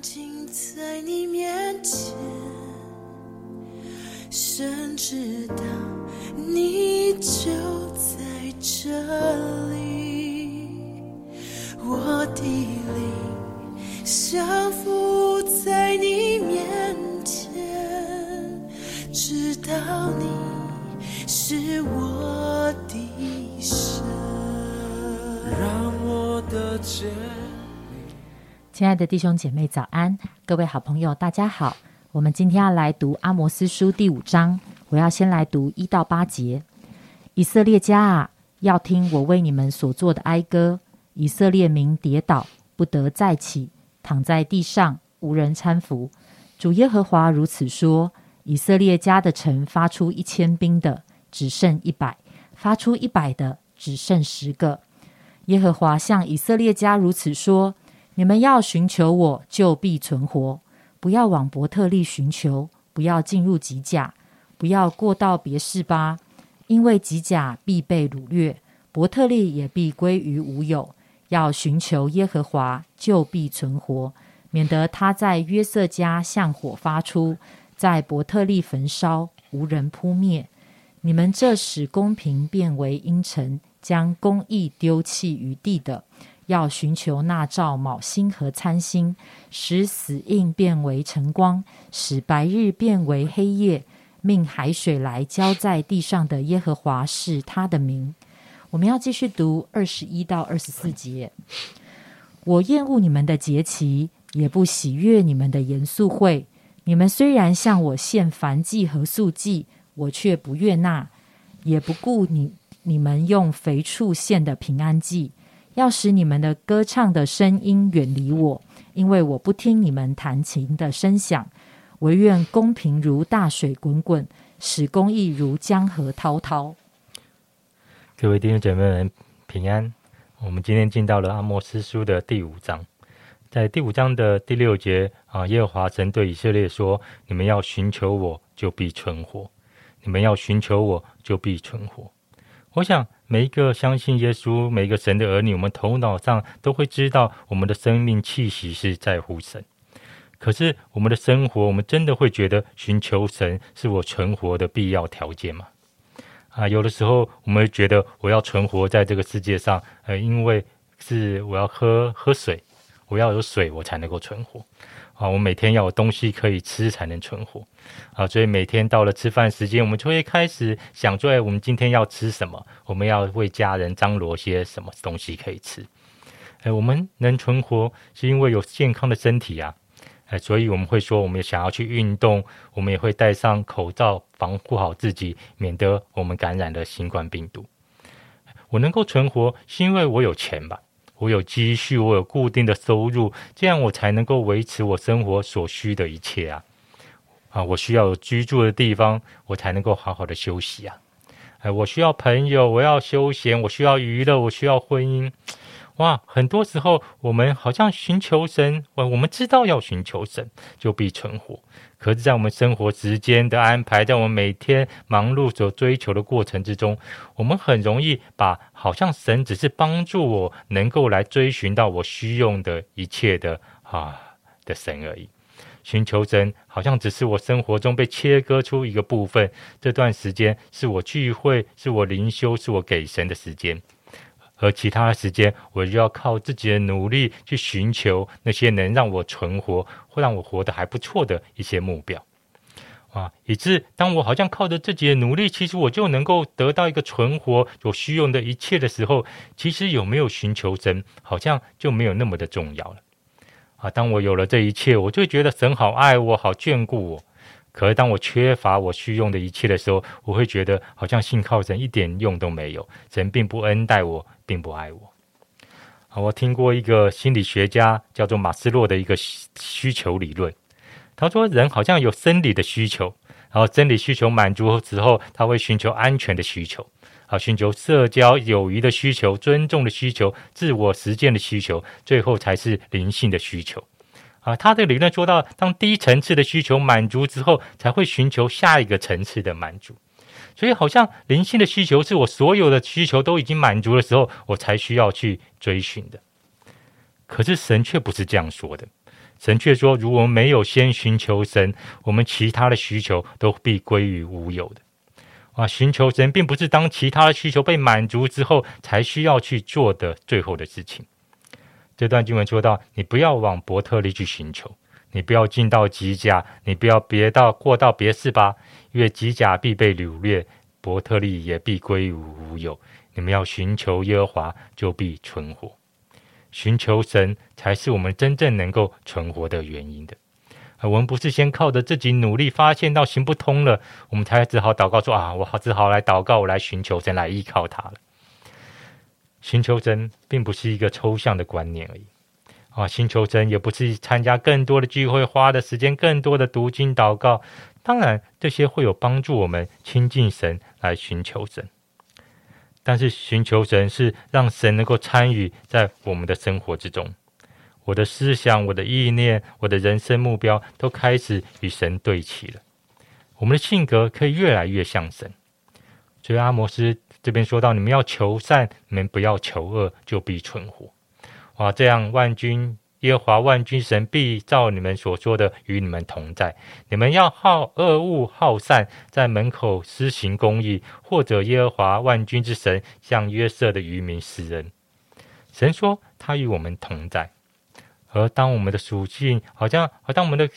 静在你面前，神知道你就在这里，我的灵降服在你面前，知道你是我的神，让我的肩。亲爱的弟兄姐妹，早安！各位好朋友，大家好。我们今天要来读阿摩斯书第五章，我要先来读一到八节。以色列家啊，要听我为你们所做的哀歌。以色列民跌倒，不得再起，躺在地上，无人搀扶。主耶和华如此说：以色列家的城发出一千兵的，只剩一百；发出一百的，只剩十个。耶和华向以色列家如此说。你们要寻求我，就必存活；不要往伯特利寻求，不要进入吉甲，不要过到别是巴，因为吉甲必被掳掠，伯特利也必归于无有。要寻求耶和华，就必存活，免得他在约瑟家向火发出，在伯特利焚烧，无人扑灭。你们这使公平变为阴沉，将公义丢弃于地的。要寻求那照卯星和参星，使死印变为晨光，使白日变为黑夜，命海水来浇在地上的耶和华是他的名。我们要继续读二十一到二十四节。我厌恶你们的节期，也不喜悦你们的严肃会。你们虽然向我献燔祭和素祭，我却不悦纳，也不顾你你们用肥畜献的平安祭。要使你们的歌唱的声音远离我，因为我不听你们弹琴的声响。唯愿公平如大水滚滚，使公义如江河滔滔。各位弟兄姐妹们平安。我们今天进到了阿莫斯书的第五章，在第五章的第六节啊，耶和华神对以色列说：“你们要寻求我，就必存活；你们要寻求我，就必存活。”我想。每一个相信耶稣、每一个神的儿女，我们头脑上都会知道，我们的生命气息是在乎神。可是，我们的生活，我们真的会觉得寻求神是我存活的必要条件吗？啊，有的时候我们会觉得我要存活在这个世界上，呃，因为是我要喝喝水，我要有水，我才能够存活。啊，我每天要有东西可以吃才能存活，啊，所以每天到了吃饭时间，我们就会开始想，说，哎，我们今天要吃什么？我们要为家人张罗些什么东西可以吃？哎，我们能存活是因为有健康的身体啊，哎，所以我们会说，我们想要去运动，我们也会戴上口罩，防护好自己，免得我们感染了新冠病毒。我能够存活，是因为我有钱吧？我有积蓄，我有固定的收入，这样我才能够维持我生活所需的一切啊！啊，我需要有居住的地方，我才能够好好的休息啊！哎，我需要朋友，我要休闲，我需要娱乐，我需要婚姻。哇，很多时候我们好像寻求神，我我们知道要寻求神，就必存活。可是，在我们生活时间的安排，在我们每天忙碌所追求的过程之中，我们很容易把好像神只是帮助我能够来追寻到我需用的一切的啊的神而已。寻求神好像只是我生活中被切割出一个部分，这段时间是我聚会，是我灵修，是我给神的时间。而其他的时间，我就要靠自己的努力去寻求那些能让我存活或让我活得还不错的一些目标啊，以致当我好像靠着自己的努力，其实我就能够得到一个存活所需用的一切的时候，其实有没有寻求神，好像就没有那么的重要了啊。当我有了这一切，我就觉得神好爱我，好眷顾我。可是，当我缺乏我需用的一切的时候，我会觉得好像信靠神一点用都没有，神并不恩待我，并不爱我。啊，我听过一个心理学家叫做马斯洛的一个需求理论，他说人好像有生理的需求，然后生理需求满足之后，他会寻求安全的需求，啊，寻求社交友谊的需求、尊重的需求、自我实践的需求，最后才是灵性的需求。啊，他的理论说到，当低层次的需求满足之后，才会寻求下一个层次的满足。所以，好像灵性的需求是我所有的需求都已经满足的时候，我才需要去追寻的。可是神却不是这样说的。神却说，如果我们没有先寻求神，我们其他的需求都必归于无有的。啊，寻求神并不是当其他的需求被满足之后才需要去做的最后的事情。这段经文说到，你不要往伯特利去寻求，你不要进到吉甲，你不要别到过到别是吧，因为吉甲必被掳掠，伯特利也必归于无有。你们要寻求耶和华，就必存活。寻求神才是我们真正能够存活的原因的。我们不是先靠着自己努力，发现到行不通了，我们才只好祷告说啊，我好只好来祷告，我来寻求神，来依靠他了。寻求神并不是一个抽象的观念而已啊！寻求神也不是参加更多的聚会，花的时间更多的读经祷告。当然，这些会有帮助我们亲近神，来寻求神。但是，寻求神是让神能够参与在我们的生活之中。我的思想、我的意念、我的人生目标都开始与神对齐了。我们的性格可以越来越像神。所以，阿摩斯。这边说到，你们要求善，你们不要求恶，就必存活。哇，这样万军耶和华万军神必照你们所说的与你们同在。你们要好恶恶好善，在门口施行公义，或者耶和华万军之神向约瑟的渔民施恩。神说他与我们同在，而当我们的属性好像，而当我们的。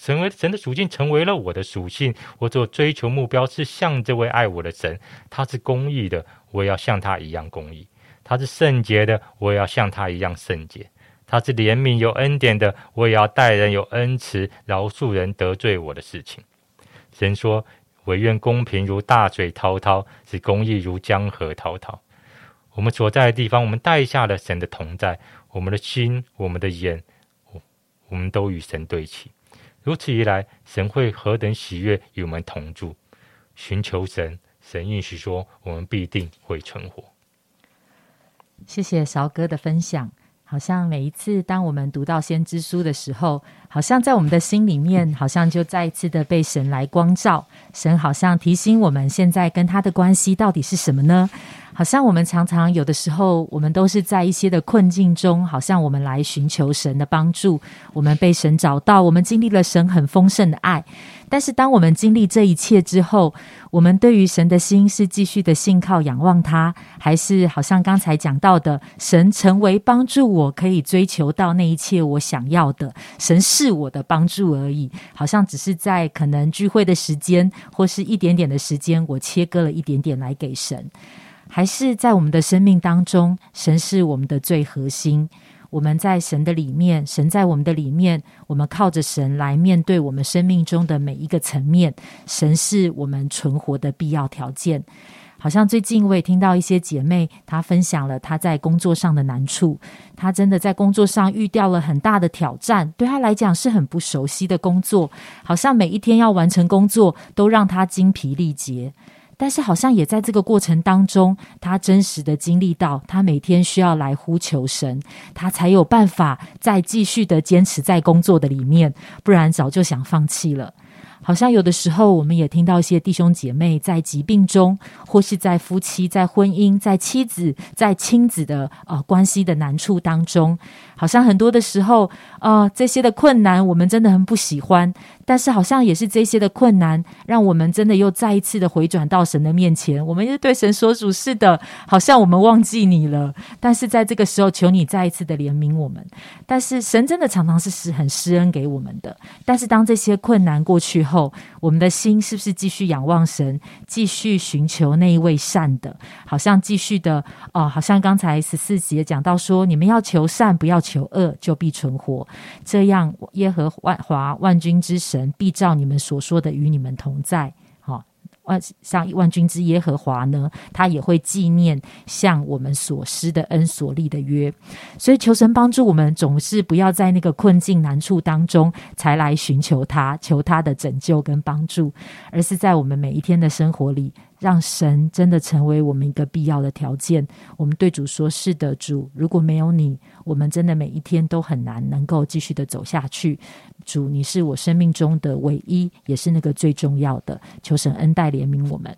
成为神的属性，成为了我的属性。我所追求目标是像这位爱我的神，他是公义的，我也要像他一样公义；他是圣洁的，我也要像他一样圣洁；他是怜悯有恩典的，我也要待人有恩慈，饶恕人得罪我的事情。神说：“唯愿公平如大水滔滔，使公义如江河滔滔。”我们所在的地方，我们带下了神的同在，我们的心、我们的眼，我们都与神对齐。如此一来，神会何等喜悦与我们同住？寻求神，神应许说，我们必定会存活。谢谢韶哥的分享。好像每一次当我们读到先知书的时候，好像在我们的心里面，好像就再一次的被神来光照。神好像提醒我们，现在跟他的关系到底是什么呢？好像我们常常有的时候，我们都是在一些的困境中，好像我们来寻求神的帮助，我们被神找到，我们经历了神很丰盛的爱。但是，当我们经历这一切之后，我们对于神的心是继续的信靠、仰望他，还是好像刚才讲到的，神成为帮助我可以追求到那一切我想要的，神是我的帮助而已。好像只是在可能聚会的时间，或是一点点的时间，我切割了一点点来给神。还是在我们的生命当中，神是我们的最核心。我们在神的里面，神在我们的里面，我们靠着神来面对我们生命中的每一个层面。神是我们存活的必要条件。好像最近我也听到一些姐妹，她分享了她在工作上的难处。她真的在工作上遇到了很大的挑战，对她来讲是很不熟悉的工作，好像每一天要完成工作都让她精疲力竭。但是好像也在这个过程当中，他真实的经历到，他每天需要来呼求神，他才有办法再继续的坚持在工作的里面，不然早就想放弃了。好像有的时候，我们也听到一些弟兄姐妹在疾病中，或是在夫妻、在婚姻、在妻子、在亲子的呃关系的难处当中，好像很多的时候，呃，这些的困难我们真的很不喜欢，但是好像也是这些的困难，让我们真的又再一次的回转到神的面前，我们又对神说主是的，好像我们忘记你了，但是在这个时候，求你再一次的怜悯我们。但是神真的常常是施很施恩给我们的，但是当这些困难过去后，我们的心是不是继续仰望神，继续寻求那一位善的？好像继续的哦，好像刚才十四节讲到说，你们要求善，不要求恶，就必存活。这样，耶和万华万军之神必照你们所说的与你们同在。好万像万军之耶和华呢，他也会纪念向我们所施的恩所立的约，所以求神帮助我们，总是不要在那个困境难处当中才来寻求他，求他的拯救跟帮助，而是在我们每一天的生活里。让神真的成为我们一个必要的条件。我们对主说：“是的，主，如果没有你，我们真的每一天都很难能够继续的走下去。主，你是我生命中的唯一，也是那个最重要的。求神恩待怜悯我们。”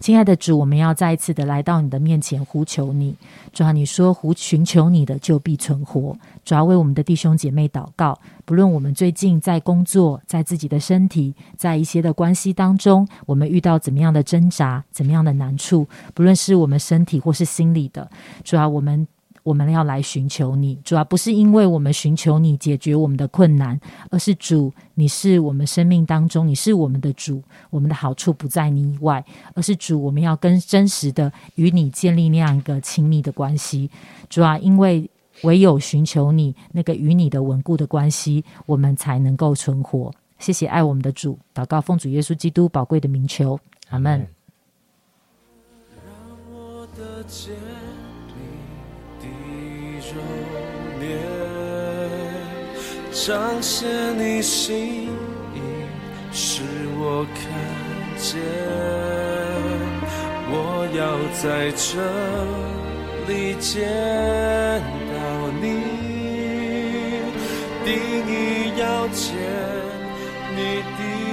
亲爱的主，我们要再一次的来到你的面前呼求你。主要你说呼寻求你的就必存活。主要为我们的弟兄姐妹祷告，不论我们最近在工作，在自己的身体，在一些的关系当中，我们遇到怎么样的挣扎，怎么样的难处，不论是我们身体或是心理的，主要我们。我们要来寻求你，主要不是因为我们寻求你解决我们的困难，而是主，你是我们生命当中，你是我们的主，我们的好处不在你以外，而是主，我们要跟真实的与你建立那样一个亲密的关系。主要因为唯有寻求你那个与你的稳固的关系，我们才能够存活。谢谢爱我们的主，祷告奉主耶稣基督宝贵的名求，阿门。彰显你心意，使我看见。我要在这里见到你，定义要见你的。